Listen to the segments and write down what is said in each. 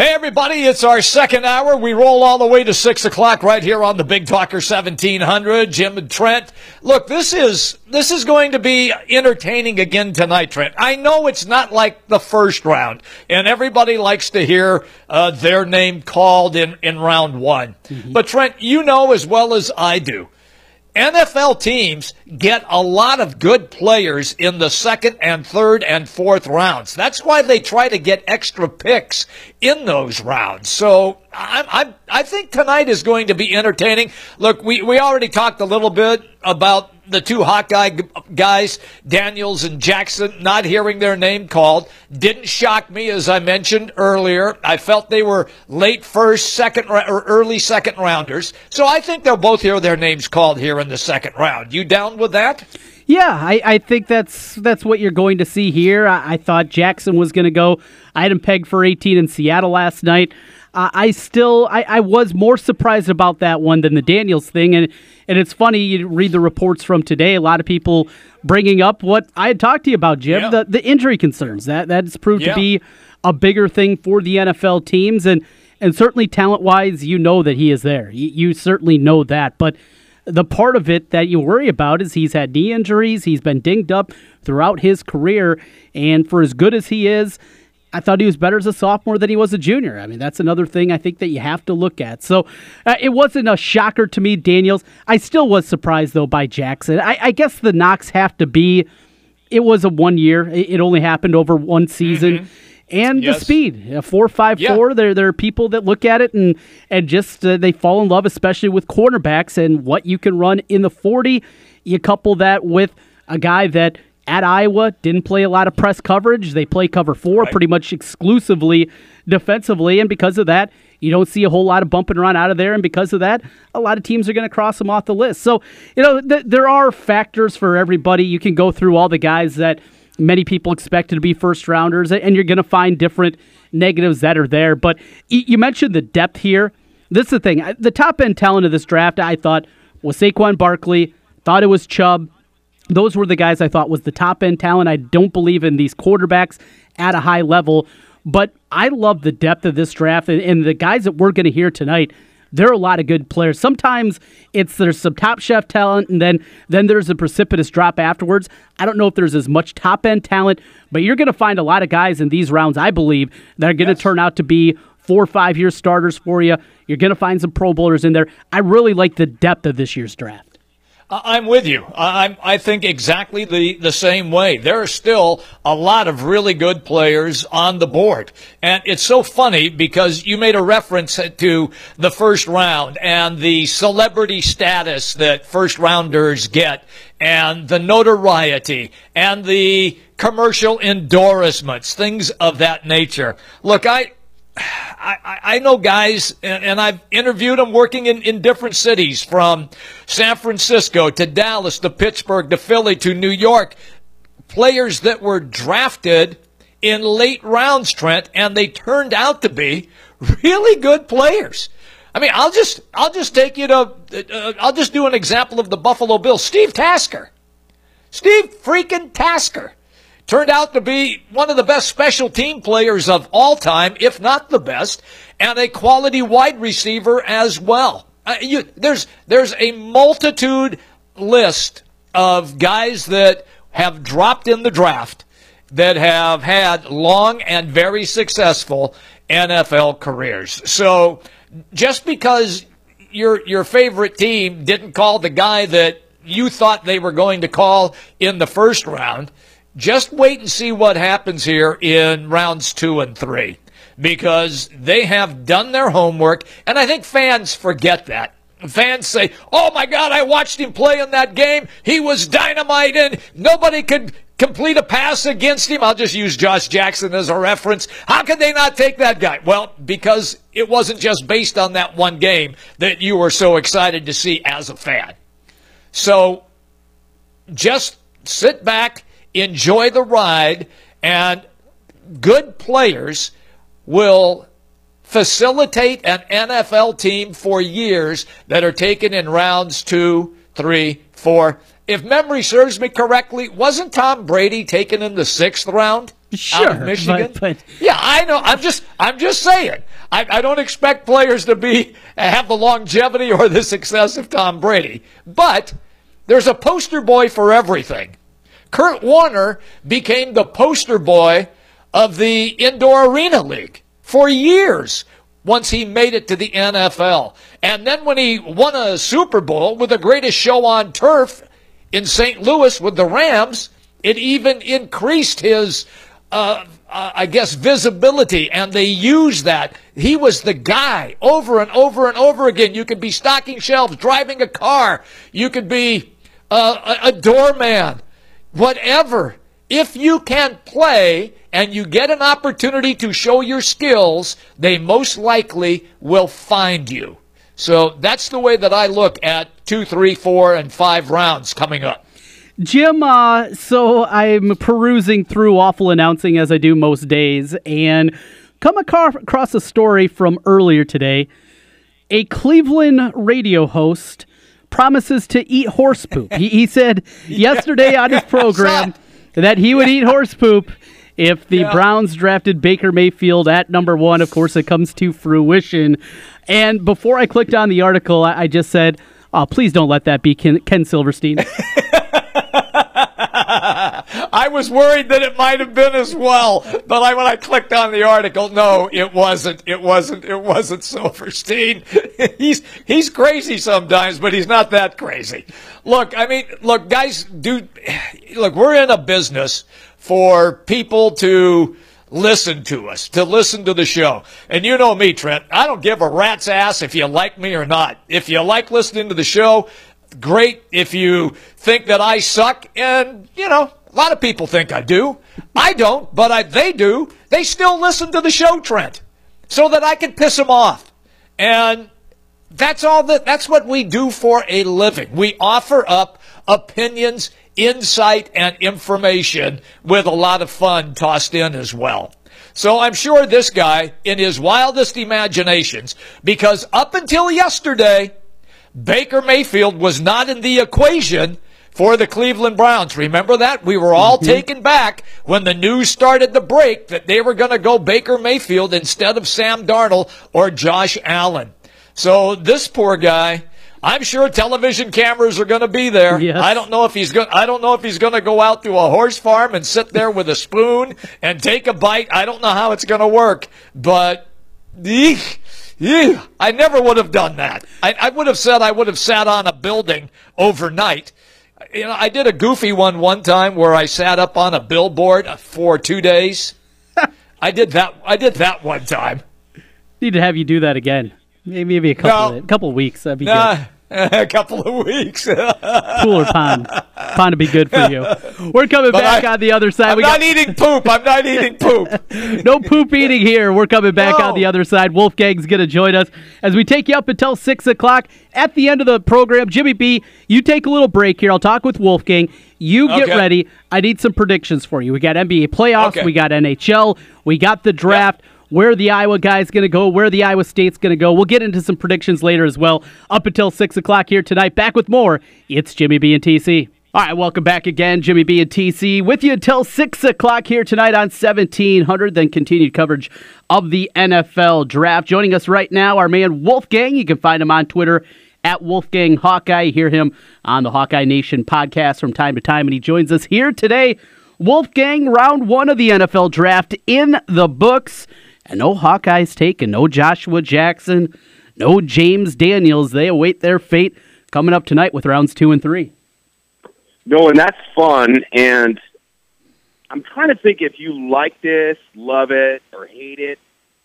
Hey, everybody, it's our second hour. We roll all the way to 6 o'clock right here on the Big Talker 1700. Jim and Trent. Look, this is, this is going to be entertaining again tonight, Trent. I know it's not like the first round, and everybody likes to hear uh, their name called in, in round one. Mm-hmm. But, Trent, you know as well as I do NFL teams get a lot of good players in the second and third and fourth rounds. That's why they try to get extra picks in those rounds. So I, I, I think tonight is going to be entertaining. Look, we, we already talked a little bit about the two Hawkeye guys, Daniels and Jackson, not hearing their name called didn't shock me, as I mentioned earlier. I felt they were late first, second, or early second rounders. So I think they'll both hear their names called here in the second round. You down with that? Yeah, I, I think that's that's what you're going to see here. I, I thought Jackson was going to go. I had him pegged for 18 in Seattle last night. Uh, I still I, I was more surprised about that one than the Daniels thing, and and it's funny you read the reports from today. A lot of people bringing up what I had talked to you about, Jim, yeah. the the injury concerns that that's proved yeah. to be a bigger thing for the NFL teams, and and certainly talent wise, you know that he is there. You, you certainly know that, but the part of it that you worry about is he's had knee injuries. He's been dinged up throughout his career. And for as good as he is, I thought he was better as a sophomore than he was a junior. I mean, that's another thing I think that you have to look at. So uh, it wasn't a shocker to me, Daniels. I still was surprised, though, by Jackson. I, I guess the knocks have to be it was a one year, it only happened over one season. Mm-hmm. And yes. the speed, a four five yeah. four. There, there are people that look at it and and just uh, they fall in love, especially with cornerbacks and what you can run in the forty. You couple that with a guy that at Iowa, didn't play a lot of press coverage. They play cover four right. pretty much exclusively defensively, and because of that, you don't see a whole lot of bumping around out of there, and because of that, a lot of teams are going to cross them off the list. So, you know, th- there are factors for everybody. You can go through all the guys that many people expected to be first rounders, and you're going to find different negatives that are there. But you mentioned the depth here. This is the thing. The top end talent of this draft, I thought, was Saquon Barkley. Thought it was Chubb those were the guys I thought was the top end talent. I don't believe in these quarterbacks at a high level, but I love the depth of this draft and, and the guys that we're going to hear tonight. There are a lot of good players. Sometimes it's there's some top chef talent, and then then there's a precipitous drop afterwards. I don't know if there's as much top end talent, but you're going to find a lot of guys in these rounds, I believe, that are going to yes. turn out to be four or five year starters for you. You're going to find some Pro Bowlers in there. I really like the depth of this year's draft. I'm with you. I, I think exactly the, the same way. There are still a lot of really good players on the board. And it's so funny because you made a reference to the first round and the celebrity status that first rounders get and the notoriety and the commercial endorsements, things of that nature. Look, I, I, I know guys, and, and, I've interviewed them working in, in different cities from San Francisco to Dallas to Pittsburgh to Philly to New York. Players that were drafted in late rounds, Trent, and they turned out to be really good players. I mean, I'll just I'll just take you to uh, I'll just do an example of the Buffalo Bills. Steve Tasker, Steve freaking Tasker turned out to be one of the best special team players of all time, if not the best, and a quality wide receiver as well. Uh, you, there's there's a multitude list of guys that have dropped in the draft that have had long and very successful NFL careers. So just because your your favorite team didn't call the guy that you thought they were going to call in the first round just wait and see what happens here in rounds two and three because they have done their homework. And I think fans forget that. Fans say, Oh my God, I watched him play in that game. He was dynamite and nobody could complete a pass against him. I'll just use Josh Jackson as a reference. How could they not take that guy? Well, because it wasn't just based on that one game that you were so excited to see as a fan. So just sit back enjoy the ride, and good players will facilitate an NFL team for years that are taken in rounds two, three, four. if memory serves me correctly, wasn't Tom Brady taken in the sixth round? Sure, out of Michigan. but- but- yeah, I know. I'm just, I'm just saying. I, I don't expect players to be have the longevity or the success of Tom Brady, but there's a poster boy for everything. Kurt Warner became the poster boy of the indoor arena league for years once he made it to the NFL. And then when he won a Super Bowl with the greatest show on turf in St. Louis with the Rams, it even increased his, uh, uh, I guess, visibility. And they used that. He was the guy over and over and over again. You could be stocking shelves, driving a car. You could be uh, a, a doorman whatever. If you can play and you get an opportunity to show your skills, they most likely will find you. So that's the way that I look at two, three, four, and five rounds coming up. Jim, uh, so I'm perusing through awful announcing as I do most days, and come across a story from earlier today. A Cleveland radio host promises to eat horse poop. He, he said yesterday on his program that he would eat horse poop if the Yeah. Browns drafted Baker Mayfield at number one. Of course, it comes to fruition. And before I clicked on the article, I, I just said, oh, please don't let that be Ken, Ken Silverstein. I was worried that it might have been as well, but I, when I clicked on the article, no, it wasn't. It wasn't. It wasn't Silverstein. he's he's crazy sometimes, but he's not that crazy. Look, I mean, look, guys, do look. We're in a business for people to listen to us, to listen to the show. And you know me, Trent. I don't give a rat's ass if you like me or not. If you like listening to the show, great. If you think that I suck, and you know, a lot of people think I do. I don't, but I, they do. They still listen to the show, Trent, so that I can piss them off. And that's all that that's what we do for a living. We offer up opinions, insight and information with a lot of fun tossed in as well. So I'm sure this guy in his wildest imaginations because up until yesterday Baker Mayfield was not in the equation for the Cleveland Browns. Remember that? We were all mm-hmm. taken back when the news started to break that they were going to go Baker Mayfield instead of Sam Darnold or Josh Allen. So this poor guy, I'm sure television cameras are going to be there. Yes. I don't know if he's going. I don't know if he's going to go out to a horse farm and sit there with a spoon and take a bite. I don't know how it's going to work, but eek, I never would have done that. I, I would have said I would have sat on a building overnight. You know, I did a goofy one one time where I sat up on a billboard for two days. I did that. I did that one time. Need to have you do that again. Maybe maybe a couple No. of, couple of weeks. That'd be Uh, a couple of weeks. Cooler pond. Pond would be good for you. We're coming But back I- on the other side. I'm we not got eating poop. I'm not eating poop. no poop eating here. We're coming back No. on the other side. Wolfgang's going to join us as we take you up until six o'clock. At the end of the program, Jimmy B, you take a little break here. I'll talk with Wolfgang. You get Okay. ready. I need some predictions for you. We got NBA playoffs. Okay. We got NHL. We got the draft. Where the Iowa guy's going to go, where the Iowa State's going to go. We'll get into some predictions later as well. Up until 6 o'clock here tonight. Back with more. It's Jimmy B and TC. All right, welcome back again. Jimmy B and TC with you until 6 o'clock here tonight on 1700. Then continued coverage of the NFL draft. Joining us right now, our man Wolfgang. You can find him on Twitter at Wolfgang Hawkeye. You hear him on the Hawkeye Nation podcast from time to time, and he joins us here today. Wolfgang, round one of the NFL draft in the books. And no Hawkeyes taken, no Joshua Jackson, no James Daniels. They await their fate coming up tonight with rounds two and three. No, and that's fun. And I'm trying to think if you like this, love it, or hate it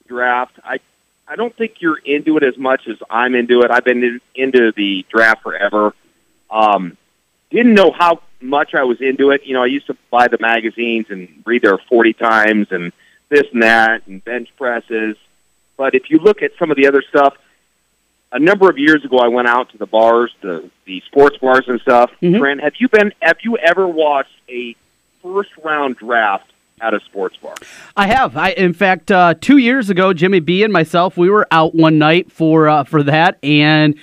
draft. I I don't think you're into it as much as I'm into it. I've been in, into the draft forever. Um, didn't know how much I was into it. You know, I used to buy the magazines and read there 40 times and this and that and bench presses. But if you look at some of the other stuff, a number of years ago, I went out to the bars, the the sports bars and stuff. Mhm. Brent, have you been? Have you ever watched a first round draft at a sports bar? I have. I, in fact, uh, two years ago, Jimmy B and myself, we were out one night for uh, for that, and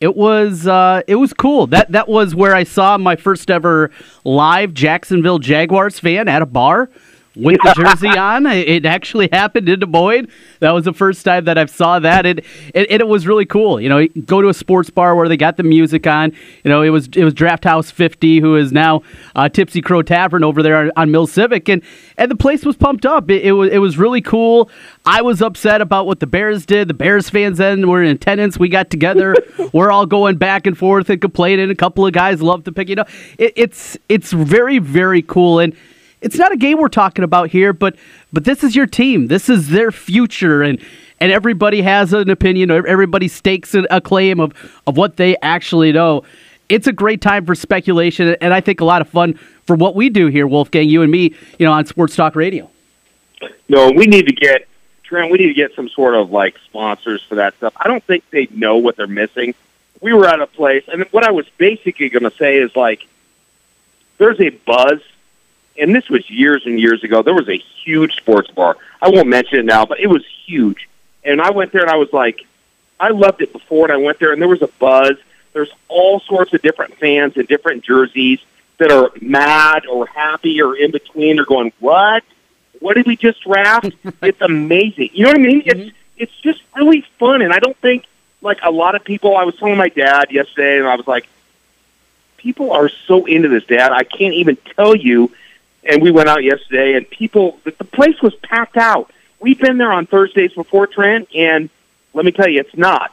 It was uh, it was cool. That that was where I saw my first ever live Jacksonville Jaguars fan at a bar with the jersey on. It actually happened in Des Moines. That was the first time that I saw that. It, it, it was really cool. You know, go to a sports bar where they got the music on. You know, it was it was Draft House 50, who is now uh, Tipsy Crow Tavern over there on, on Mills Civic, and and the place was pumped up. It, it was it was really cool. I was upset about what the Bears did. The Bears fans then were in attendance. We got together. we're all going back and forth and complaining. A couple of guys love to pick. You know, it, it's it's very very cool and it's not a game we're talking about here, but but this is your team. This is their future, and and everybody has an opinion. Everybody stakes a claim of of what they actually know. It's a great time for speculation, and I think a lot of fun for what we do here, Wolfgang. You and me, you know, on Sports Talk Radio. No, we need to get Trent. We need to get some sort of like sponsors for that stuff. I don't think they know what they're missing. We were at a place, and what I was basically going to say is like, there's a buzz and this was years and years ago. There was a huge sports bar. I won't mention it now, but it was huge. And I went there and I was like, I loved it before, and I went there and there was a buzz. There's all sorts of different fans and different jerseys that are mad or happy or in between. They're going, "What? What did we just draft?" it's amazing. You know what I mean? Mm-hmm. It's it's just really fun, and I don't think like a lot of people. I was telling my dad yesterday, and I was like, people are so into this, Dad. I can't even tell you and we went out yesterday, and people, the, the place was packed out. We've been there on Thursdays before, Trent, and let me tell you, it's not.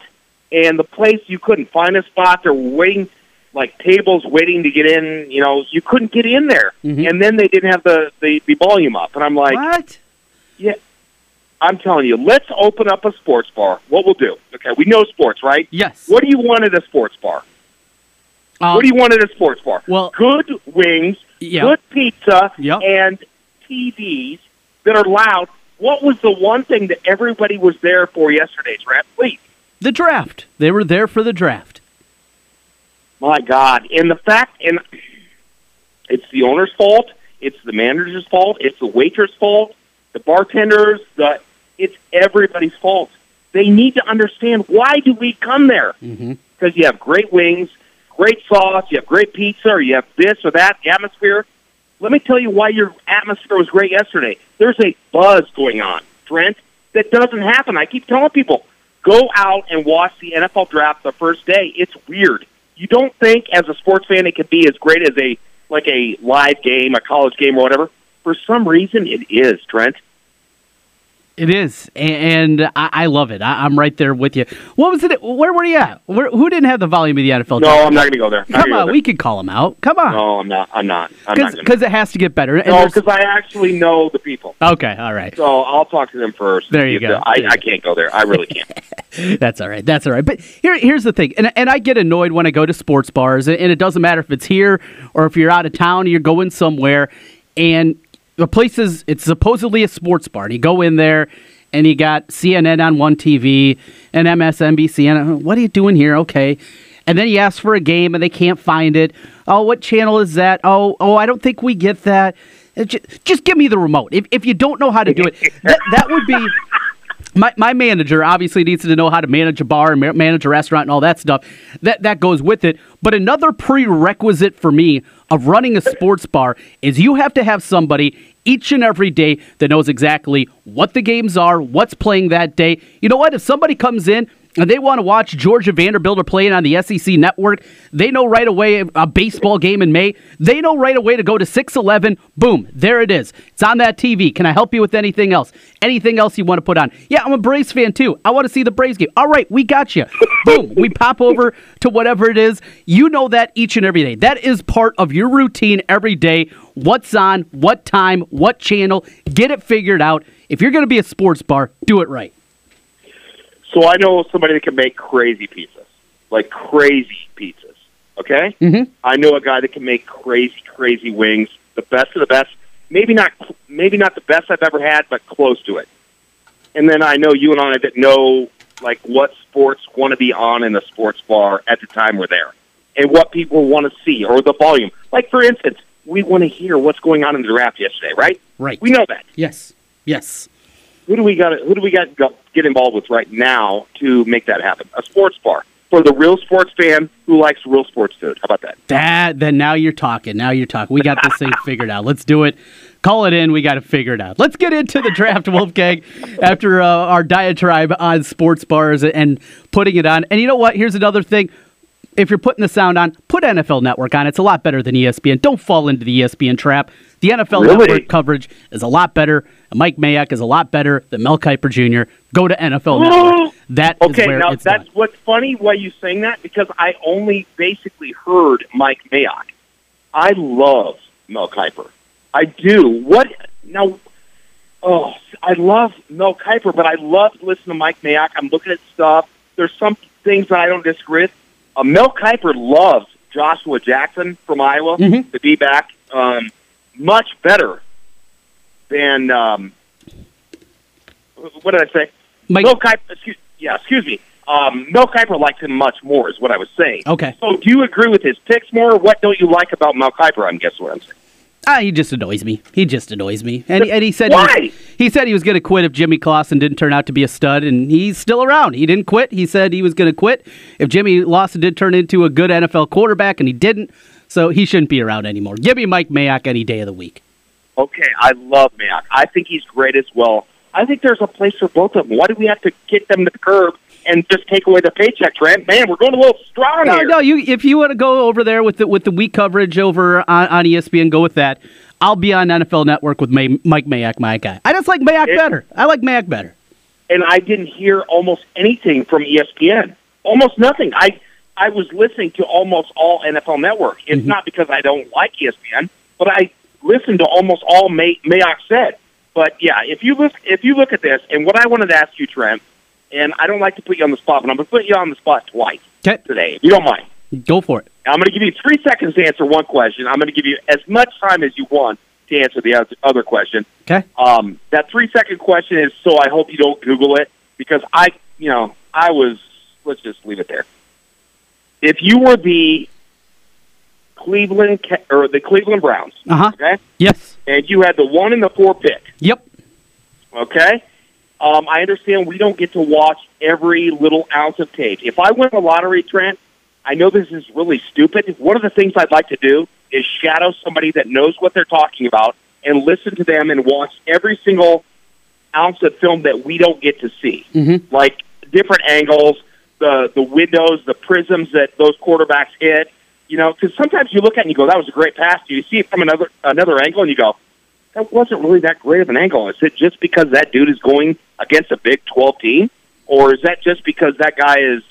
And the place, you couldn't find a spot. They're waiting, like tables waiting to get in. You know, you couldn't get in there. Mm-hmm. And then they didn't have the, the, the volume up. And I'm like, what? Yeah. I'm telling you, let's open up a sports bar. What we'll do, okay? We know sports, right? Yes. What do you want at a sports bar? Um, what do you want at a sports bar? Well, good wings, yeah. good pizza, yep. and TVs that are loud. What was the one thing that everybody was there for yesterday's draft? Please. The draft. They were there for the draft. My God. And the fact, and it's the owner's fault, it's the manager's fault, it's the waitress' fault, the bartenders, the it's everybody's fault. They need to understand why do we come there? Mm-hmm. Because you have great wings, great sauce, you have great pizza, or you have this or that atmosphere. Let me tell you why your atmosphere was great yesterday. There's a buzz going on, Trent, that doesn't happen. I keep telling people, go out and watch the NFL draft the first day. It's weird. You don't think as a sports fan it could be as great as a like a live game, a college game or whatever. For some reason it is, Trent. It is, and I, I love it. I, am right there with you. What was it? Where were you at? Where, who didn't have the volume of the NFL? No, I'm not going to go there. Come on, we can call him out. Come on. No, I'm not. I'm not. Because it has to get better. no, because I actually know the people. Okay, all right. So I'll talk to them first. There you go. I, I can't go there. I really can't. That's all right. That's all right. But here, here's the thing, and and I get annoyed when I go to sports bars, and it doesn't matter if it's here or if you're out of town, you're going somewhere, and the place is it's supposedly a sports bar. And you go in there and you got CNN on one TV and MSNBC. And what are you doing here? Okay. And then you ask for a game and they can't find it. Oh, what channel is that? Oh, oh, I don't think we get that. Just, just give me the remote. If, if you don't know how to do it, that, that would be my, my manager obviously needs to know how to manage a bar and manage a restaurant and all that stuff. That that goes with it. But another prerequisite for me of running a sports bar is you have to have somebody each and every day that knows exactly what the games are, what's playing that day. You know what? If somebody comes in they want to watch Georgia Vanderbilt are playing on the SEC network, they know right away a baseball game in May. They know right away to go to 611. Boom, there it is. It's on that TV. Can I help you with anything else? Anything else you want to put on? Yeah, I'm a Braves fan too. I want to see the Braves game. All right, we got you. Boom, we pop over to whatever it is. You know that each and every day. That is part of your routine every day. What's on, what time, what channel. Get it figured out. If you're going to be a sports bar, do it right. So I know somebody that can make crazy pizzas, like crazy pizzas. Okay, mm-hmm. I know a guy that can make crazy, crazy wings, the best of the best. Maybe not, maybe not the best I've ever had, but close to it. And then I know you and I that know like what sports want to be on in the sports bar at the time we're there, and what people want to see or the volume. Like for instance, we want to hear what's going on in the draft yesterday, right? Right. We know that. Yes. Yes who do we got? Who do we got get involved with right now to make that happen? A sports bar. for the real sports fan who likes real sports food. How about that? That then now you're talking. Now you're talking. We got this thing figured out. Let's do it. Call it in. We got to figure it out. Let's get into the draft, Wolfgang. After uh, our diatribe on sports bars and putting it on, and you know what? Here's another thing. If you're putting the sound on, put NFL Network on. It's a lot better than ESPN. Don't fall into the ESPN trap. The NFL Really? Network coverage is a lot better. Mike Mayock is a lot better than Mel Kiper Jr. Go to NFL Network. That is Okay, where now it's that's done. what's funny why you saying that because I only basically heard Mike Mayock. I love Mel Kiper. I do. What now? Oh, I love Mel Kiper, but I love to listen to Mike Mayock. I'm looking at stuff. There's some things that I don't disagree with. Uh, Mel Kiper loves Joshua Jackson from Iowa, Mhm. the D back, um, much better than um, what did I say? Mike, Mel Kiper, excuse, yeah, excuse me. Um, Mel Kiper likes him much more, is what I was saying. okay. So, do you agree with his picks more? What don't you like about Mel Kiper? I'm guessing what I'm saying. Ah, he just annoys me. He just annoys me. And, and he said he Why? He, said he was going to quit if Jimmy Clausen didn't turn out to be a stud, and he's still around. He didn't quit. He said he was going to quit if Jimmy Clausen did turn into a good NFL quarterback, and he didn't. So he shouldn't be around anymore. Give me Mike Mayock any day of the week. Okay, I love Mayock. I think he's great as well. I think there's a place for both of them. Why do we have to kick them to the curb and just take away the paycheck, Trent? Man, we're going a little strong No, here. no. You if you want to go over there with the with the week coverage over on, on ESPN, go with that. I'll be on NFL Network with May, Mike Mayock, my guy. I just like Mayock It- better. I like Mayock better. and I didn't hear almost anything from ESPN. Almost nothing. I I was listening to almost all NFL Network. It's Mm-hmm. not because I don't like ESPN, but I listened to almost all May, Mayock said. But yeah, if you look if you look at this, and what I wanted to ask you, Trent, and I don't like to put you on the spot, but I'm going to put you on the spot twice Okay, today, if you don't mind. go for it. I'm going to give you three seconds to answer one question. I'm going to give you as much time as you want to answer the oth- other question. Okay. Um, that three second question is so I hope you don't Google it because I, you know, I was, let's just leave it there. If you were the Cleveland Ca- or the Cleveland Browns, Uh huh. okay, Yes. and you had the one and the four pick, Yep. okay, um, I understand we don't get to watch every little ounce of tape. If I win the lottery, Trent, I know this is really stupid. One of the things I'd like to do is shadow somebody that knows what they're talking about and listen to them and watch every single ounce of film that we don't get to see, Mhm. like different angles, the the windows, the prisms that those quarterbacks hit. You know, because sometimes you look at it and you go, "That was a great pass." You see it from another another angle and you go, "That wasn't really that great of an angle." Is it just because that dude is going against a Big Twelve team, or is that just because that guy is,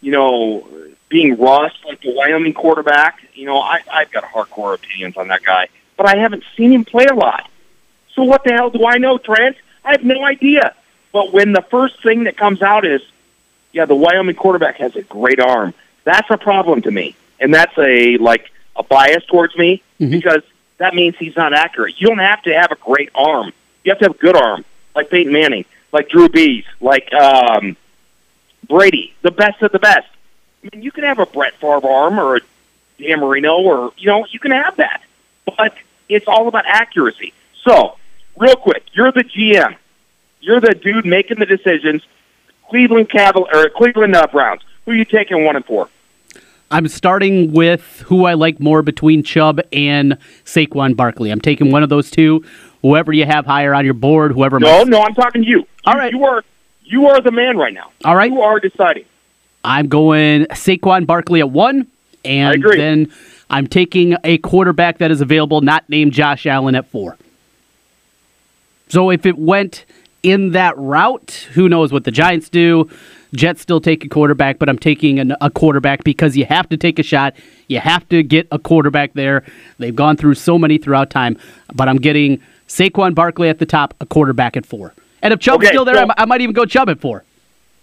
you know, being rushed like the Wyoming quarterback? You know, I I've got hardcore opinions on that guy, but I haven't seen him play a lot. So what the hell do I know, Trent? I have no idea. But when the first thing that comes out is, yeah, the Wyoming quarterback has a great arm, that's a problem to me, and that's a like a bias towards me Mhm. because that means he's not accurate. You don't have to have a great arm; you have to have a good arm, like Peyton Manning, like Drew Brees, like um, Brady, the best of the best. I mean, you can have a Brett Favre arm or a Dan Marino, or you know, you can have that, but it's all about accuracy. So, real quick, you're the GM. You're the dude making the decisions. Cleveland Caval or Cleveland uh, Browns. Who are you taking one and four? I'm starting with who I like more between Chubb and Saquon Barkley. I'm taking one of those two. Whoever you have higher on your board, whoever. No, my- no, I'm talking to you. All You- right. you are you are the man right now. All right. you are deciding. I'm going Saquon Barkley at one, and agree. then I'm taking a quarterback that is available, not named Josh Allen, at four. So if it went in that route, who knows what the Giants do? Jets still take a quarterback, but I'm taking an, a quarterback because you have to take a shot. You have to get a quarterback there. They've gone through so many throughout time, but I'm getting Saquon Barkley at the top, a quarterback at four. And if Chubb's Okay, still there, so- I I might even go Chubb at four.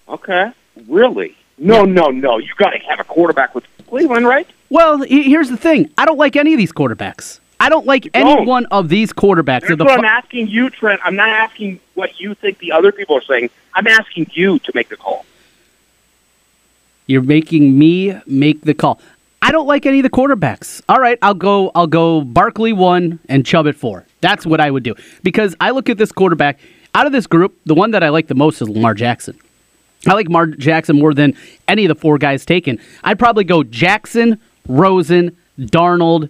Okay, really? No, no, no. You got to have a quarterback with Cleveland, right? Well, here's the thing. I don't like any of these quarterbacks. I don't like any one of these quarterbacks. That's the what I'm asking you, Trent. I'm not asking what you think the other people are saying. I'm asking you to make the call. You're making me make the call. I don't like any of the quarterbacks. All right, I'll go. I'll go. Barkley one and Chubb at four. That's what I would do because I look at this quarterback out of this group. The one that I like the most is Lamar Jackson. I like Lamar Jackson more than any of the four guys taken. I'd probably go Jackson, Rosen, Darnold,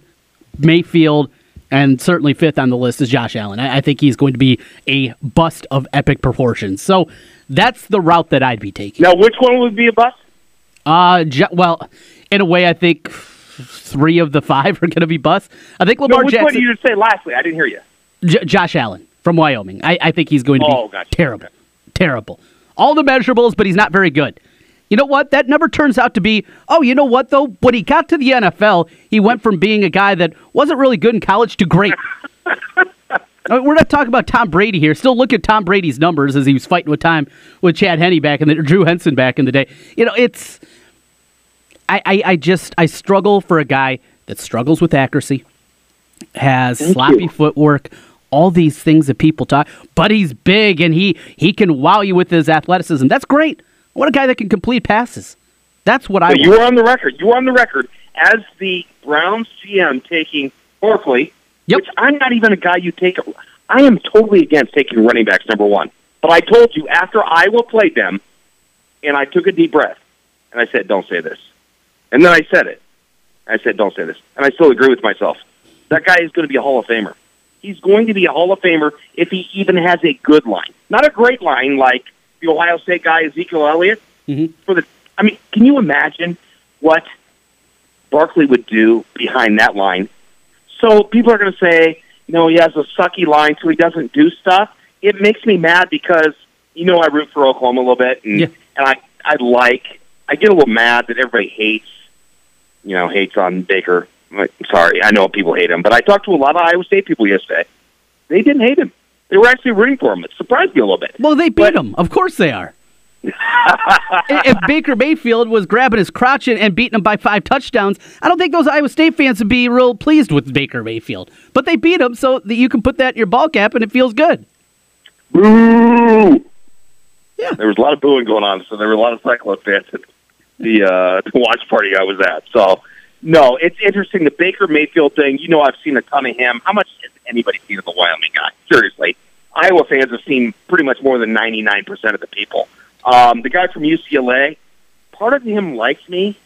Mayfield, and certainly fifth on the list is Josh Allen. I, I think he's going to be a bust of epic proportions. So that's the route that I'd be taking. Now, which one would be a bust? Uh, well, in a way, I think three of the five are going to be busts. I think Lamar no, which Jackson. What did you say lastly? I didn't hear you. J- Josh Allen from Wyoming. I, I think he's going to be oh, gotcha. terrible, okay. terrible. All the measurables, but he's not very good. You know what? That never turns out to be. Oh, you know what though? When he got to the NFL, he went from being a guy that wasn't really good in college to great. Uh, we're not talking about Tom Brady here. Still look at Tom Brady's numbers as he was fighting with time with Chad Henne back in the Drew Henson back in the day. You know, it's I, I, I just I struggle for a guy that struggles with accuracy, has Thank sloppy you. footwork, all these things that people talk. But he's big and he he can wow you with his athleticism. That's great. I want a guy that can complete passes. That's what I. you were on the record. You were on the record as the Browns GM taking Barkley, yep. which I'm not even a guy you take. I am totally against taking running backs number one. But I told you after Iowa played them, and I took a deep breath, and I said, "Don't say this." And then I said it. I said, "Don't say this," and I still agree with myself. That guy is going to be a Hall of Famer. He's going to be a Hall of Famer if he even has a good line, not a great line like the Ohio State guy Ezekiel Elliott. Mm-hmm. For the, I mean, can you imagine what Barkley would do behind that line? So people are going to say, no, he has a sucky line, so he doesn't do stuff. It makes me mad because you know I root for Oklahoma a little bit, and Yeah. and I I like I get a little mad that everybody hates, you know, hates on Baker. Like, sorry, I know people hate him, but I talked to a lot of Iowa State people yesterday. They didn't hate him. They were actually rooting for him. It surprised me a little bit. Well, they beat But- him. Of course they are. if Baker Mayfield was grabbing his crotch and, beating him by five touchdowns, I don't think those Iowa State fans would be real pleased with Baker Mayfield. But they beat him, so that you can put that in your ball cap, and it feels good. Boo! Yeah. There was a lot of booing going on, so there were a lot of Cyclone fans at the uh, the watch party I was at. So, no, it's interesting. The Baker Mayfield thing, you know, I've seen a ton of him. How much anybody seen of the Wyoming guy? Seriously. Iowa fans have seen pretty much more than 99% of the people. Um, the guy from UCLA, part of him likes me.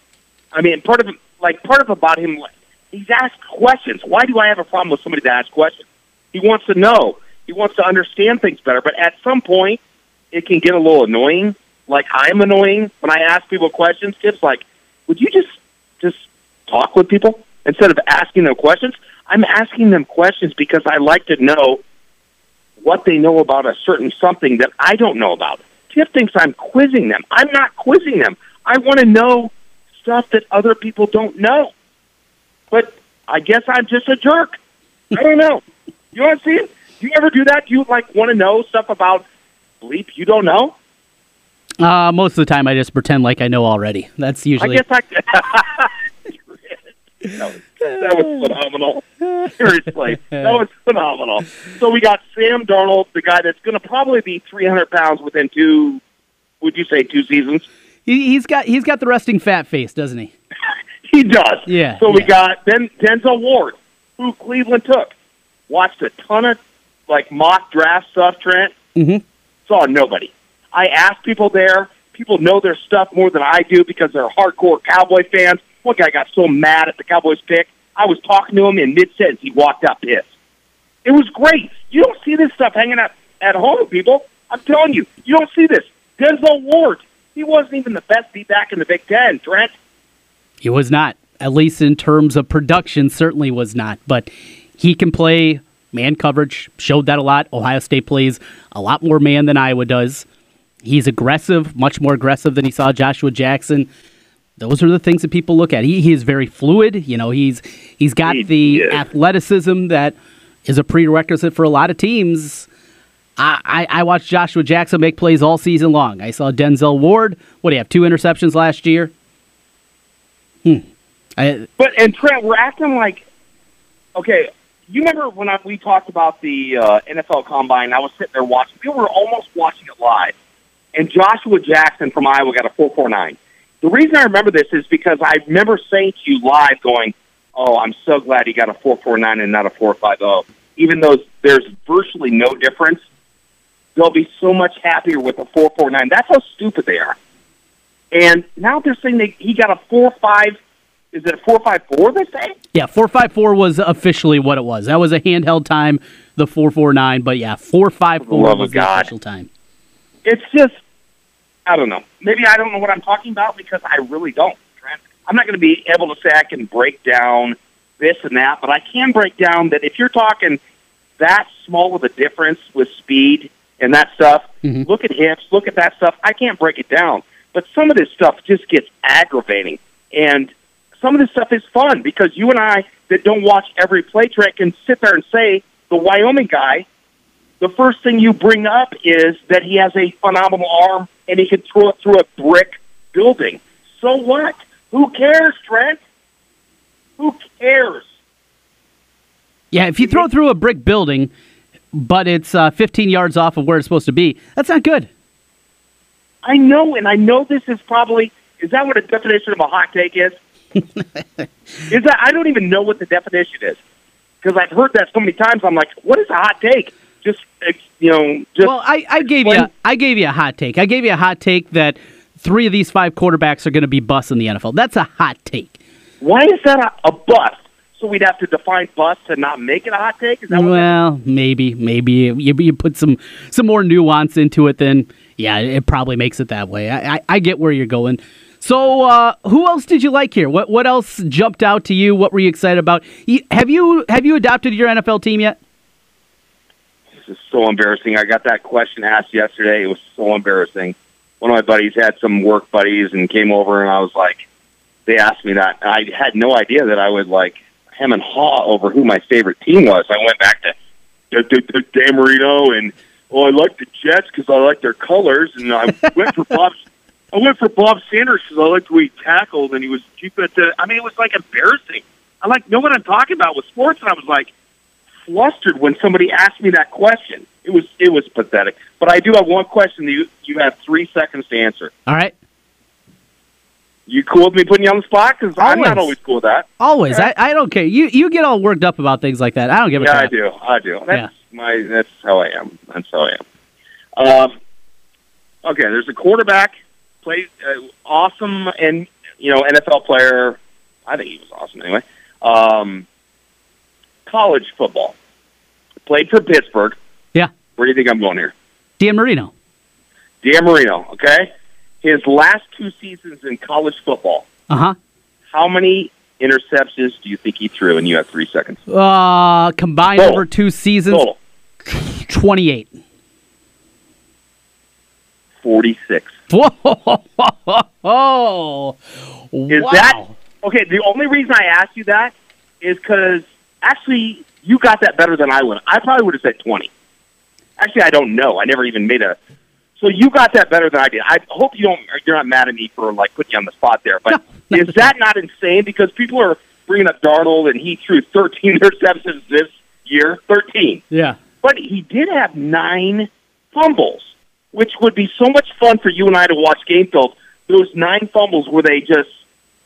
I mean, part of like, part of about him, he's asked questions. Why do I have a problem with somebody that asks questions? He wants to know. He wants to understand things better. But at some point, it can get a little annoying. Like I'm annoying when I ask people questions. Kids, like, would you just just talk with people instead of asking them questions? I'm asking them questions because I like to know what they know about a certain something that I don't know about. Tiff thinks I'm quizzing them. I'm not quizzing them. I want to know stuff that other people don't know. But I guess I'm just a jerk. I don't know. You to see it? Do you ever do that? Do you like want to know stuff about bleep you don't know? Uh, most of the time, I just pretend like I know already. That's usually. I guess I. that, was, phenomenal. Seriously, that was phenomenal. So we got Sam Darnold, the guy that's going to probably be 300 pounds within two. Would you say two seasons? he, he's got he's got the resting fat face, doesn't he? He does. Yeah, So we yeah. got then Denzel Ward, who Cleveland took. Watched a ton of like mock draft stuff. Trent Mhm. saw nobody. I asked people there. People know their stuff more than I do because they're hardcore Cowboy fans. One guy got so mad at the Cowboys pick. I was talking to him in mid sentence. He walked up pissed. It was great. You don't see this stuff hanging out at home, people. I'm telling you, you don't see this. Denzel Ward. He wasn't even the best D back in the Big Ten, Trent. He was not, at least in terms of production, certainly was not. But he can play man coverage, showed that a lot. Ohio State plays a lot more man than Iowa does. He's aggressive, much more aggressive than he saw Joshua Jackson. Those are the things that people look at. He, he is very fluid. You know, he's he's got He the is. athleticism that is a prerequisite for a lot of teams. I, I, I watched Joshua Jackson make plays all season long. I saw Denzel Ward. What do you have? Two interceptions last year. Hmm. I, But and Trent, we're acting like okay. You remember when I, we talked about the uh, NFL Combine? I was sitting there watching. We were almost watching it live, and Joshua Jackson from Iowa got a four four nine. The reason I remember this is because I remember saying to you live, going, "Oh, I'm so glad he got a four four nine and not a four five zero." Even though there's virtually no difference, they'll be so much happier with a four four nine. That's how stupid they are. And now they're saying they, he got a four five. Is it a four five four? They say. Yeah, four five four was officially what it was. That was a handheld time, the four four nine. But yeah, four five four was the God. official time. It's just, I don't know. Maybe I don't know what I'm talking about because I really don't. I'm not going to be able to say I can break down this and that, but I can break down that if you're talking that small of a difference with speed and that stuff, Mhm. look at hips, look at that stuff. I can't break it down, but some of this stuff just gets aggravating, and some of this stuff is fun because you and I that don't watch every play track can sit there and say the Wyoming guy the first thing you bring up is that he has a phenomenal arm and he can throw it through a brick building. So what? Who cares, Trent? Who cares? Yeah, if you throw through a brick building, but it's uh, 15 yards off of where it's supposed to be, that's not good. I know, and I know this is probably is that what a definition of a hot take is? is that I don't even know what the definition is because I've heard that so many times. I'm like, what is a hot take? Just you know, just Well, I, I gave you I gave you a hot take. I gave you a hot take that three of these five quarterbacks are going to be busts in the NFL. That's a hot take. why is that a, a bust? So we'd have to define bust to not make it a hot take. Is that what Well, maybe, maybe you, you put some some more nuance into it. Then, yeah, it probably makes it that way. I, I, I get where you're going. So, uh, who else did you like here? What what else jumped out to you? What were you excited about? Have you have you adopted your NFL team yet? Is so embarrassing. I got that question asked yesterday. It was so embarrassing. One of my buddies had some work buddies and came over, and I was like, they asked me that. I had no idea that I would like hem and haw over who my favorite team was. I went back to the, the, the Dan Marino, and oh, I like the Jets because I like their colors, and I went for Bob. I went for Bob Sanders because I liked the way he tackled, and he was cheap at the. I mean, it was like embarrassing. I like know what I'm talking about with sports, and I was like flustered when somebody asked me that question. It was it was pathetic. But I do have one question. That you you have three seconds to answer. All right, You cool with me putting you on the spot? Because I'm not Always. cool with that. always. I, I don't care. You you get all worked up about things like that. I don't give a Yeah, I crap. do. I do. That's Yeah. my. That's how I am. That's how I am. Um, okay, there's a quarterback, played uh, awesome, and you know NFL player. I think he was awesome anyway. Um, college football, played for Pittsburgh. Yeah. Where do you think I'm going here? Dan Marino. Dan Marino. Okay, his last two seasons in college football. Uh huh. How many interceptions do you think he threw? And you have three seconds. Uh, combined Total. over two seasons, Total. 28. Forty-six. Whoa! Oh, Is wow. that okay? The only reason I asked you that is because actually you got that better than I would. I probably would have said twenty. Actually, I don't know. I never even made a. So you got that better than I did. I hope you don't. You're not mad at me for like putting you on the spot there. But No, is that not insane? Because people are bringing up Darnold, and he threw 13 interceptions this year. 13 Yeah. but he did have nine fumbles, which would be so much fun for you and I to watch game film. Those nine fumbles were they just?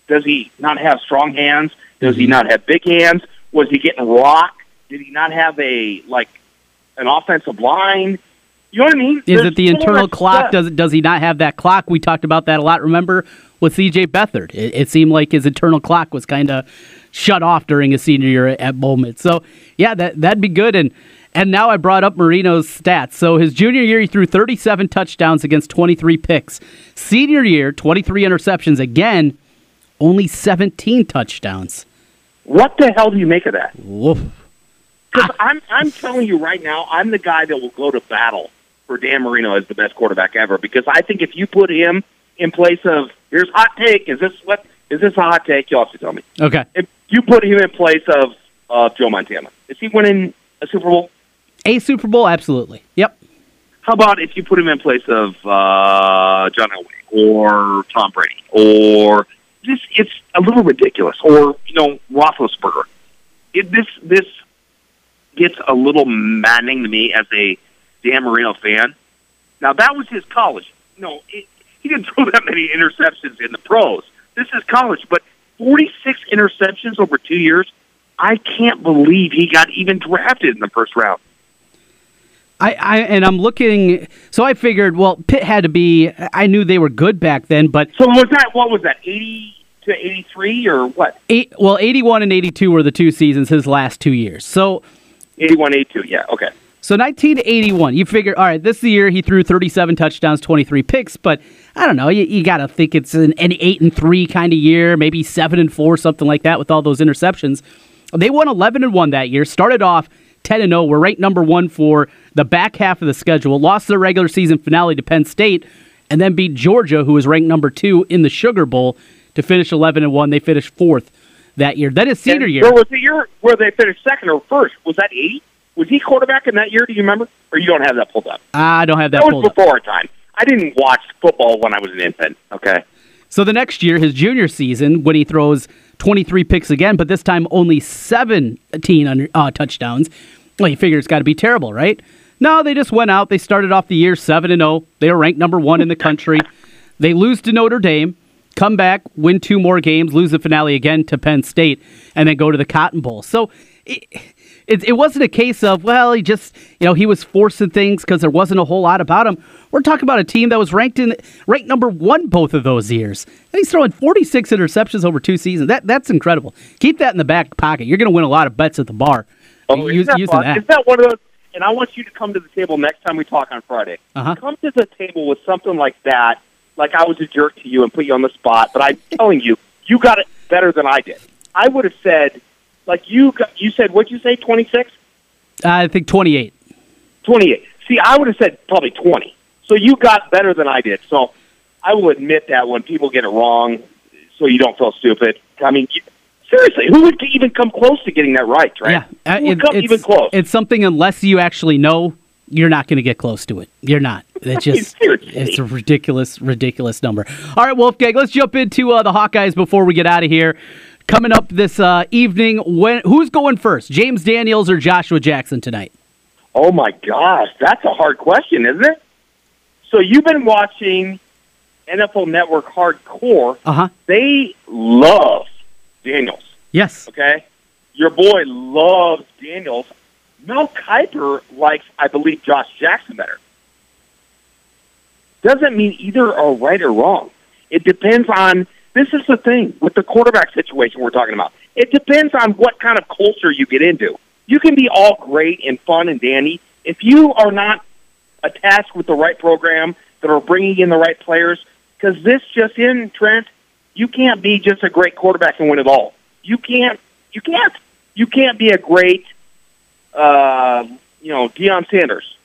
Does he not have strong hands? Does he mm-hmm. not have big hands? Was he getting rocked? Did he not have a like an offensive line? You know what I mean? Is There's it the internal clock? stuff. Does does he not have that clock? We talked about that a lot. Remember with C.J. Beathard, it, it seemed like his internal clock was kind of shut off during his senior year at, at moments. So yeah, that that'd be good. And and now I brought up Marino's stats. So his junior year, he threw 37 touchdowns against 23 picks. Senior year, 23 interceptions again, only 17 touchdowns. What the hell do you make of that? Woof. Because I'm I'm telling you right now, I'm the guy that will go to battle for Dan Marino as the best quarterback ever. Because I think if you put him in place of here's hot take, is this what is this a hot take? You'll have to tell me. Okay. If you put him in place of uh, Joe Montana, is he winning a Super Bowl? A Super Bowl, absolutely. Yep. How about if you put him in place of uh, John Elway or Tom Brady or just it's a little ridiculous or you know Roethlisberger. It, this this gets a little maddening to me as a Dan Marino fan. Now that was his college. No, it, he didn't throw that many interceptions in the pros. This is college, but 46 interceptions over two years. I can't believe he got even drafted in the first round. I, I and I'm looking. So I figured, well, Pitt had to be. I knew they were good back then, but So was that what was that eighty to eighty three or what? eight. Well, 81 and 82 were the two seasons his last two years. So 81, 82. Yeah, okay. So 1981, you figure, all right, this is the year he threw 37 touchdowns, 23 picks, but I don't know, you, you got to think it's an, an 8 and 3 kind of year, maybe 7 and 4, something like that with all those interceptions. They won 11 and 1 that year, started off 10 and 0, were ranked number 1 for the back half of the schedule, lost their regular season finale to Penn State, and then beat Georgia, who was ranked number 2 in the Sugar Bowl to finish 11 and 1. They finished 4th that year. Then his senior And year. There was a year where they finished second or first. Was that 80? Was he quarterback in that year? Do you remember? Or you don't have that pulled up? I don't have that That was before our time. I didn't watch football when I was an infant. Okay. So the next year, his junior season, when he throws 23 picks again, but this time only 17 under, uh, touchdowns, well, you figure it's got to be terrible, right? No, they just went out. They started off the year 7 and 0. They were ranked number one in the country. They lose to Notre Dame, come back, win two more games, lose the finale again to Penn State, and then go to the Cotton Bowl. So it, it, it wasn't a case of, well, he just, you know, he was forcing things because there wasn't a whole lot about him. We're talking about a team that was ranked in ranked number one both of those years. And he's throwing 46 interceptions over two seasons. That That's incredible. Keep that in the back pocket. You're going to win a lot of bets at the bar. Oh, Use- that using that. Is that one of those? And I want you to come to the table next time we talk on Friday. Uh-huh. Come to the table with something like that, like I was a jerk to you and put you on the spot. But I'm telling you, you got it better than I did. I would have said, like you, got, you said, what'd you say? Twenty six. I think 28. 28. See, I would have said probably 20. So you got better than I did. So I will admit that when people get it wrong, so you don't feel stupid. I mean, you, seriously, who would even come close to getting that right, right? Yeah, Who would it- come even close? It's something unless you actually know, you're not going to get close to it. You're not. It's just it's a ridiculous, ridiculous number. All right, Wolfgang, let's jump into uh, the Hawkeyes before we get out of here. Coming up this uh, evening, when who's going first, James Daniels or Joshua Jackson tonight? Oh my gosh, that's a hard question, isn't it? So you've been watching NFL Network Hardcore. Uh huh. They love Daniels. Yes. Okay, your boy loves Daniels. Mel Kiper likes, I believe, Josh Jackson better. Doesn't mean either are right or wrong. It depends on. This is the thing with the quarterback situation we're talking about. It depends on what kind of culture you get into. You can be all great and fun and dandy if you are not attached with the right program that are bringing in the right players. Because this just in, Trent, you can't be just a great quarterback and win it all. You can't. You can't. You can't be a great, uh, you know, Deion Sanders.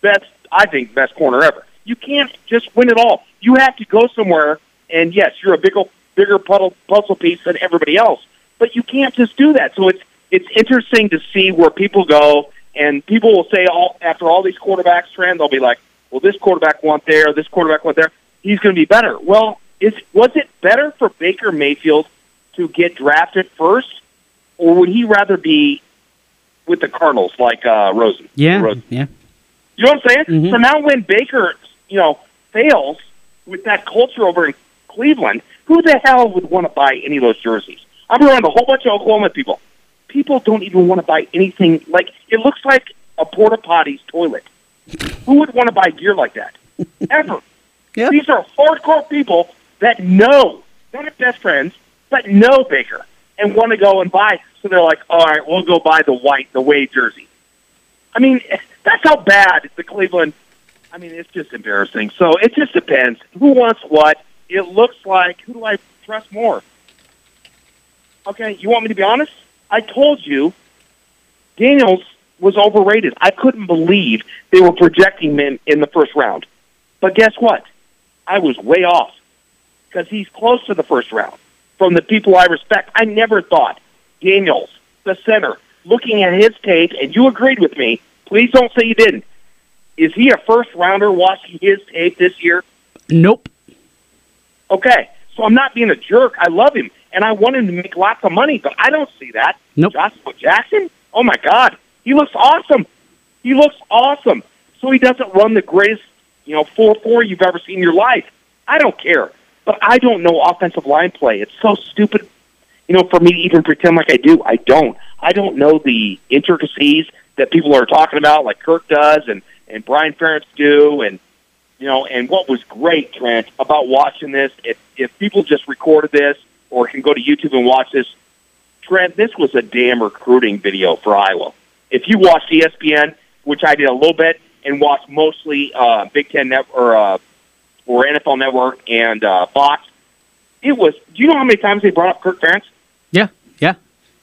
Best, I think, best corner ever. You can't just win it all. You have to go somewhere, and yes, you're a bigger, bigger puzzle puzzle piece than everybody else. But you can't just do that. So it's it's interesting to see where people go, and people will say all after all these quarterbacks trend, they'll be like, "Well, this quarterback went there, this quarterback went there. He's going to be better." Well, is was it better for Baker Mayfield to get drafted first, or would he rather be with the Cardinals like uh, Rosen? Yeah. Rosen. Yeah. You know what I'm saying? Mhm. So now when Baker, you know, fails with that culture over in Cleveland, who the hell would want to buy any of those jerseys? I'm around a whole bunch of Oklahoma people. People don't even want to buy anything like it looks like a porta potty's toilet. Who would want to buy gear like that? Ever. Yeah. These are hardcore people that know, not best friends, but know Baker and want to go and buy. So they're like, all right, we'll go buy the white, the Wade jersey. I mean, that's how bad the Cleveland. I mean, it's just embarrassing. So it just depends who wants what. It looks like who do I trust more? Okay, you want me to be honest? I told you, Daniels was overrated. I couldn't believe they were projecting him in the first round. But guess what? I was way off because he's close to the first round. From the people I respect, I never thought Daniels, the center, looking at his tape, and you agreed with me. Please don't say you didn't. Is he a first rounder watching his tape this year? Nope. Okay, so I'm not being a jerk. I love him, and I want him to make lots of money, but I don't see that. Nope. Joshua Jackson? Oh my God, he looks awesome. He looks awesome. So he doesn't run the greatest, you know, four four you've ever seen in your life. I don't care, but I don't know offensive line play. It's so stupid, you know, for me to even pretend like I do. I don't. I don't know the intricacies that people are talking about, like Kirk does, and and Brian Ferentz do, and you know, and what was great, Trent, about watching this, if if people just recorded this or can go to YouTube and watch this, Trent, this was a damn recruiting video for Iowa. If you watched ESPN, which I did a little bit, and watched mostly uh, Big Ten Net or uh, or NFL Network and uh, Fox, it was. Do you know how many times they brought up Kirk Ferentz? Yeah, yeah,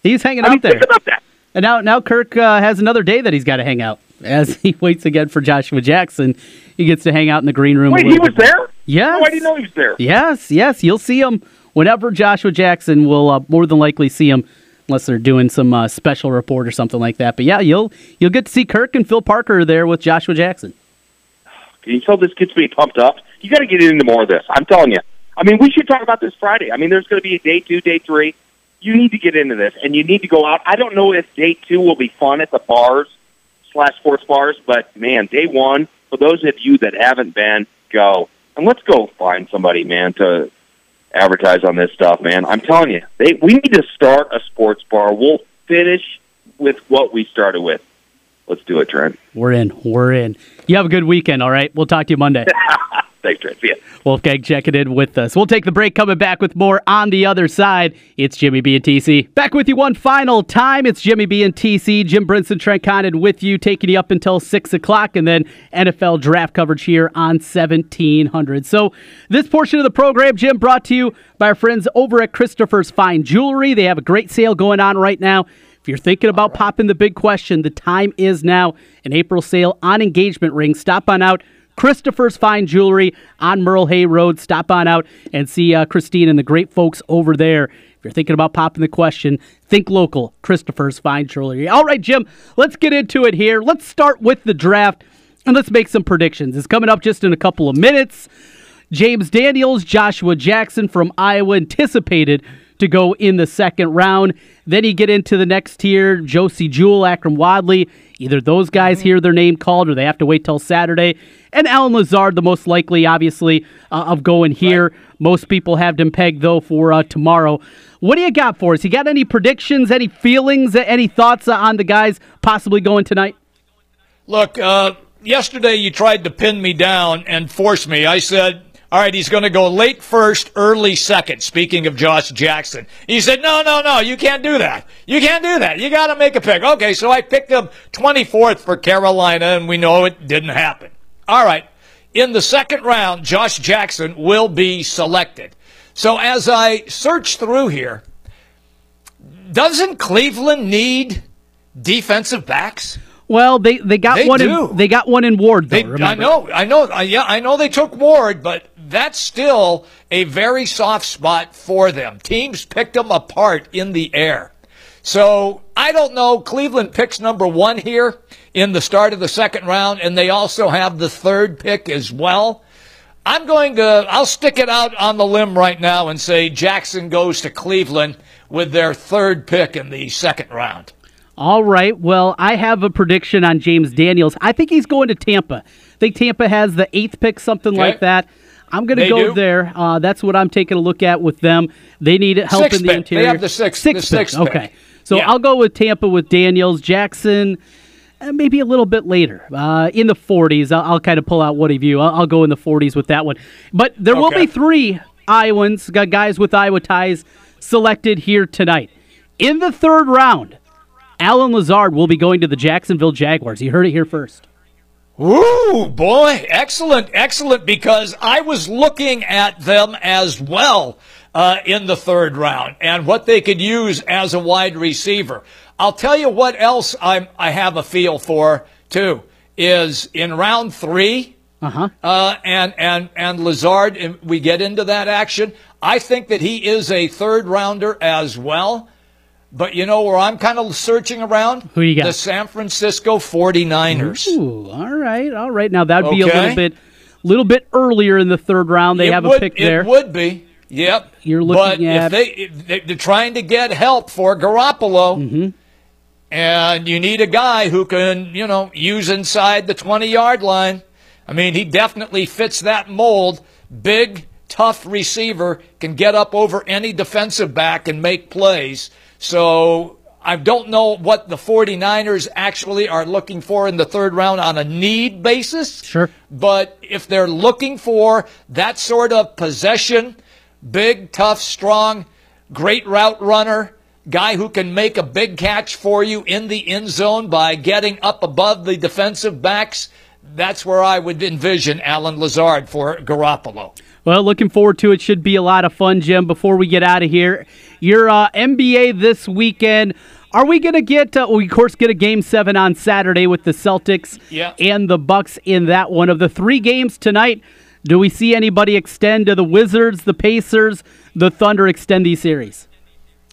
he's hanging I out mean, there. think about that. And now, now Kirk uh, has another day that he's got to hang out as he waits again for Joshua Jackson. He gets to hang out in the green room. Wait, he was bit there? Yes. No, I didn't know he was there. Yes, yes, you'll see him whenever Joshua Jackson will uh, more than likely see him, unless they're doing some uh, special report or something like that. But yeah, you'll you'll get to see Kirk and Phil Parker there with Joshua Jackson. Tell this gets me pumped up? You got to get into more of this. I'm telling you. I mean, we should talk about this Friday. I mean, there's going to be a day two, day three. You need to get into this, and you need to go out. I don't know if day two will be fun at the bars slash sports bars, but man, day one for those of you that haven't been, go and let's go find somebody, man, to advertise on this stuff, man. I'm telling you, they we need to start a sports bar. We'll finish with what we started with. Let's do it, Trent. We're in. We're in. You have a good weekend, all right? We'll talk to you Monday. Thanks, Trent. See ya. Wolfgang checking in with us. We'll take the break, coming back with more on the other side. It's Jimmy B and TC. Back with you one final time. It's Jimmy B and TC. Jim Brinson, Trent Condon with you, taking you up until 6 o'clock, and then NFL draft coverage here on 1700. So, this portion of the program, Jim, brought to you by our friends over at Christopher's Fine Jewelry. They have a great sale going on right now. If you're thinking about popping the big question, the time is now. An April sale on engagement rings. Stop on out. Christopher's Fine Jewelry on Merle Hay Road. Stop on out and see uh, Christine and the great folks over there. If you're thinking about popping the question, think local. Christopher's Fine Jewelry. All right, Jim, let's get into it here. Let's start with the draft and let's make some predictions. It's coming up just in a couple of minutes. James Daniels, Joshua Jackson from Iowa anticipated to go in the second round. Then you get into the next tier, Josey Jewell, Akrum Wadley. Either those guys hear their name called or they have to wait till Saturday. And Allen Lazard, the most likely, obviously, uh, of going here. Most people have him pegged, though, for uh, tomorrow. What do you got for us? You got any predictions, any feelings, any thoughts uh, on the guys possibly going tonight? Look, uh, yesterday you tried to pin me down and force me. I said, all right, he's going to go late first, early second. Speaking of Josh Jackson, he said, no, no, no, you can't do that. You can't do that. You got to make a pick. Okay, so I picked him 24th for Carolina, and we know it didn't happen. All right, in the second round, Josh Jackson will be selected. So as I search through here, doesn't Cleveland need defensive backs? Well, they, they got They one. do. In, they got one in Ward. Though, They, I know, I know, uh, yeah, I know they took Ward, but that's still a very soft spot for them. Teams picked them apart in the air. So I don't know. Cleveland picks number one here in the start of the second round, and they also have the third pick as well. I'm going to, I'll stick it out on the limb right now and say Jackson goes to Cleveland with their third pick in the second round. All right. Well, I have a prediction on James Daniels. I think he's going to Tampa. I think Tampa has the eighth pick, something Okay. like that. I'm going to go do. there. Uh, that's what I'm taking a look at with them. They need help in the pick. They have the sixth- Sixth the pick. sixth pick. Okay. So Yeah. I'll go with Tampa with Daniels, Jackson. uh, Maybe a little bit later, uh, in the 40s. I'll, I'll kind of pull out what of you. I'll, I'll go in the 40s with that one. But there will be three Iowans, guys with Iowa ties, selected here tonight. In the third round, Allen Lazard will be going to the Jacksonville Jaguars. You heard it here first. Ooh, boy, excellent, excellent, because I was looking at them as well uh, in the third round and what they could use as a wide receiver. I'll tell you what else I'm, I have a feel for, too, is in round three, Uh-huh. uh, and, and, and Lazard, and we get into that action. I think that he is a third rounder as well. But you know where I'm kind of searching around? Who you got? The San Francisco 49ers. Ooh, all right, all right. Now that'd be a little bit, little bit earlier in the third round. They It have would- a pick there. It would be. Yep. You're looking but at- if they, if they they're trying to get help for Garoppolo, Mm-hmm. and you need a guy who can you know use inside the 20 yard line. I mean, he definitely fits that mold. Big, tough receiver can get up over any defensive back and make plays. So I don't know what the 49ers actually are looking for in the third round on a need basis. Sure. But if they're looking for that sort of possession, big, tough, strong, great route runner, guy who can make a big catch for you in the end zone by getting up above the defensive backs, that's where I would envision Allen Lazard for Garoppolo. Well, looking forward to it. Should be a lot of fun, Jim. Before we get out of here, your uh, NBA this weekend. Are we going to get? Uh, we of course get a game seven on Saturday with the Celtics yeah. and the Bucks in that one. Of the three games tonight, do we see anybody extend to the Wizards, the Pacers, the Thunder extend these series?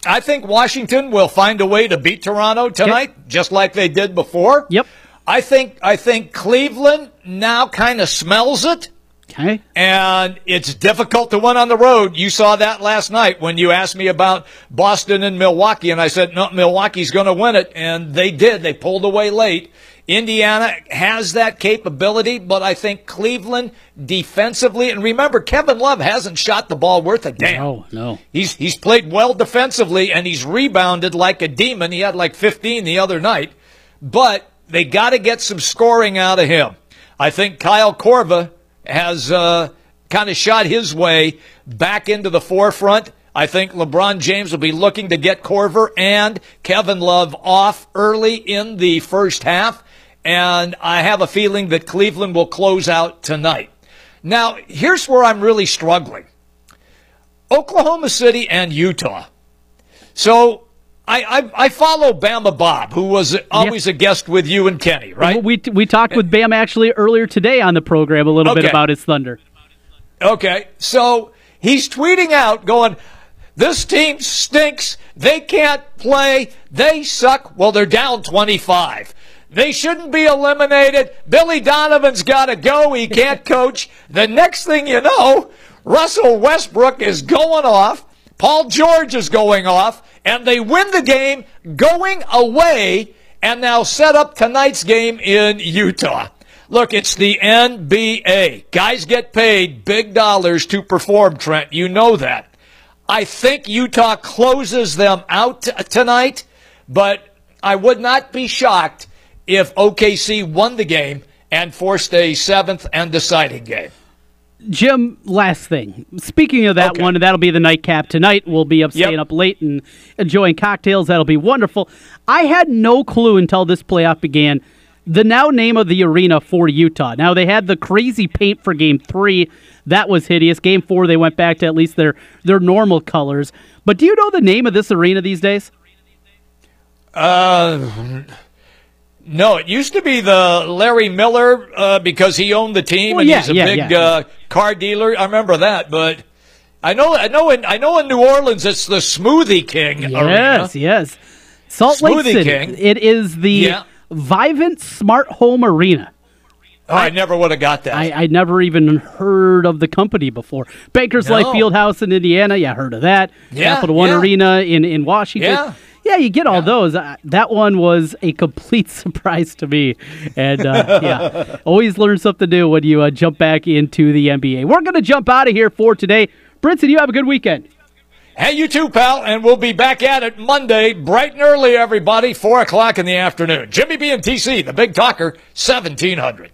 I think Washington will find a way to beat Toronto tonight, yep. just like they did before. Yep. I think I think Cleveland now kind of smells it. Okay. And it's difficult to win on the road. You saw that last night when you asked me about Boston and Milwaukee, and I said, no, Milwaukee's going to win it. And they did. They pulled away late. Indiana has that capability, but I think Cleveland defensively, and remember, Kevin Love hasn't shot the ball worth a damn. No, no. He's, he's played well defensively, and he's rebounded like a demon. He had like 15 the other night, but they got to get some scoring out of him. I think Kyle Korver has uh, kind of shot his way back into the forefront. I think LeBron James will be looking to get Korver and Kevin Love off early in the first half. And I have a feeling that Cleveland will close out tonight. Now, here's where I'm really struggling Oklahoma City and Utah. So I, I, I follow Bama Bob, who was always a guest with you and Kenny, right? We we talked with Bam actually earlier today on the program a little okay. bit about his Thunder. Okay, so he's tweeting out, going, "This team stinks. They can't play. They suck. Well, they're down twenty five. They shouldn't be eliminated. Billy Donovan's got to go. He can't coach. The next thing you know, Russell Westbrook is going off. Paul George is going off and they win the game going away and now set up tonight's game in Utah. Look, it's the NBA. Guys get paid big dollars to perform, Trent. You know that. I think Utah closes them out tonight, but I would not be shocked if OKC won the game and forced a seventh and deciding game. Jim, last thing. Speaking of that okay. one, that'll be the nightcap tonight. We'll be up staying yep. up late and enjoying cocktails. That'll be wonderful. I had no clue until this playoff began the now name of the arena for Utah. Now they had the crazy paint for game three. That was hideous. Game four, they went back to at least their their normal colors. But do you know the name of this arena these days? Uh no, it used to be the Larry Miller uh, because he owned the team well, and yeah, he's a yeah, big yeah. Uh, car dealer. I remember that, but I know, I know, in I know in New Orleans it's the Smoothie King. Yes, arena. yes. Salt Smoothie Lake City. King. It is the yeah. Vivint Smart Home Arena. Oh, I, I, never would have got that. I, I, never even heard of the company before. Bankers no. Life Fieldhouse in Indiana, yeah, heard of that. Yeah, Capital One yeah. Arena in, in Washington. Yeah. Yeah, you get all Yeah. those. Uh, that one was a complete surprise to me, and uh, yeah, always learn something new when you uh, jump back into the NBA. We're gonna jump out of here for today. Brinson, you have a good weekend. Hey, you too, pal, and we'll be back at it Monday, bright and early, everybody, 4 o'clock in the afternoon. Jimmy B and TC, the big talker, 1700.